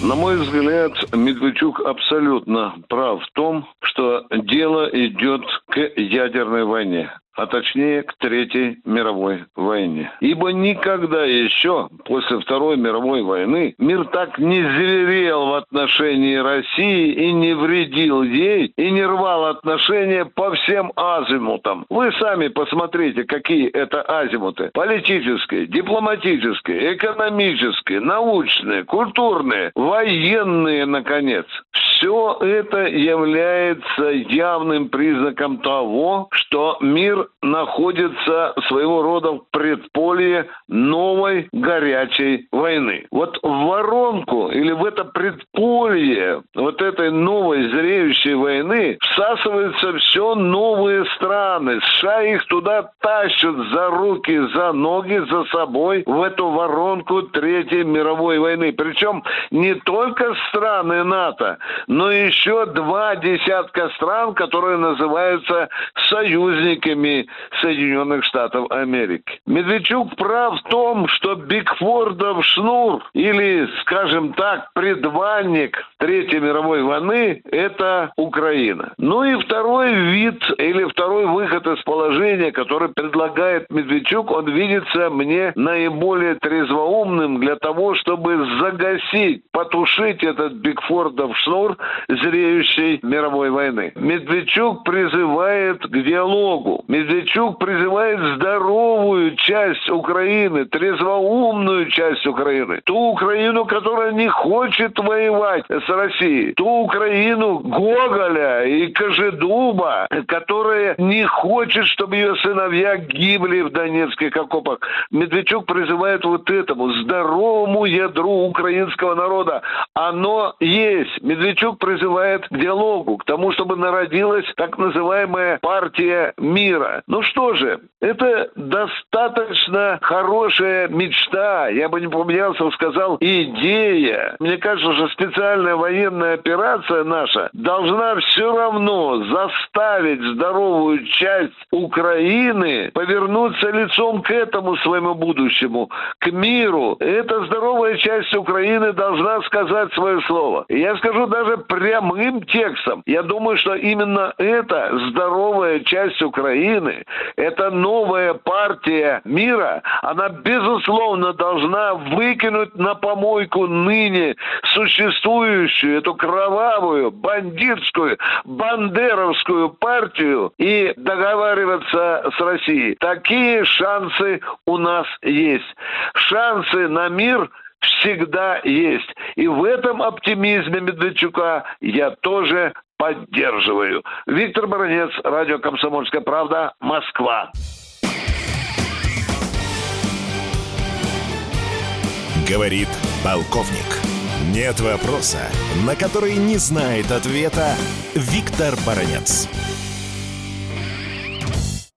На мой взгляд, Медведчук абсолютно прав в том, что дело идет к ядерной войне а точнее к Третьей мировой войне. Ибо никогда еще после Второй мировой войны мир так не зверел в отношении России и не вредил ей, и не рвал отношения по всем азимутам. Вы сами посмотрите, какие это азимуты. Политические, дипломатические, экономические, научные, культурные, военные, наконец. Все это является явным признаком того, что мир находится своего рода в предполье новой горячей войны. Вот в воронку или в это предполье вот этой новой зреющей войны всасываются все новые страны. США их туда тащат за руки, за ноги, за собой в эту воронку Третьей мировой войны. Причем не только страны НАТО, но еще два десятка стран, которые называются союзниками Соединенных Штатов Америки. Медведчук прав в том, что Бикфордов шнур или, скажем так, предбанник Третьей мировой войны – это Украина. Ну и второй вид или второй выход из положения, который предлагает Медведчук, он видится мне наиболее трезвоумным для того, чтобы загасить, потушить этот Бикфордов шнур зреющей мировой войны. Медведчук призывает к диалогу. Медведчук призывает здоровую часть Украины, трезвоумную часть Украины, ту Украину, которая не хочет воевать с Россией, ту Украину Гоголя и Кожедуба, которая не хочет, чтобы ее сыновья гибли в донецких окопах. Медведчук призывает вот этому здоровому ядру украинского народа. Оно есть. Медведчук призывает к диалогу, к тому, чтобы народилась так называемая партия мира. Ну что же, это достаточно хорошая мечта. Я бы не помнялся, сказал, идея. Мне кажется, что специальная военная операция наша должна все равно заставить здоровую часть Украины повернуться лицом к этому своему будущему, к миру. Эта здоровая часть Украины должна сказать свое слово. я скажу даже прямым текстом. Я думаю, что именно эта здоровая часть Украины, это новая партия мира, она безусловно должна выкинуть на помойку ныне существующую эту кровавую, бандитскую, бандеровскую партию и договариваться с Россией. Такие шансы у нас есть. Шансы на мир всегда есть. И в этом оптимизме Медведчука я тоже поддерживаю. Виктор Баранец, радио «Комсомольская правда», Москва. Говорит полковник. Нет вопроса, на который не знает ответа Виктор Баранец.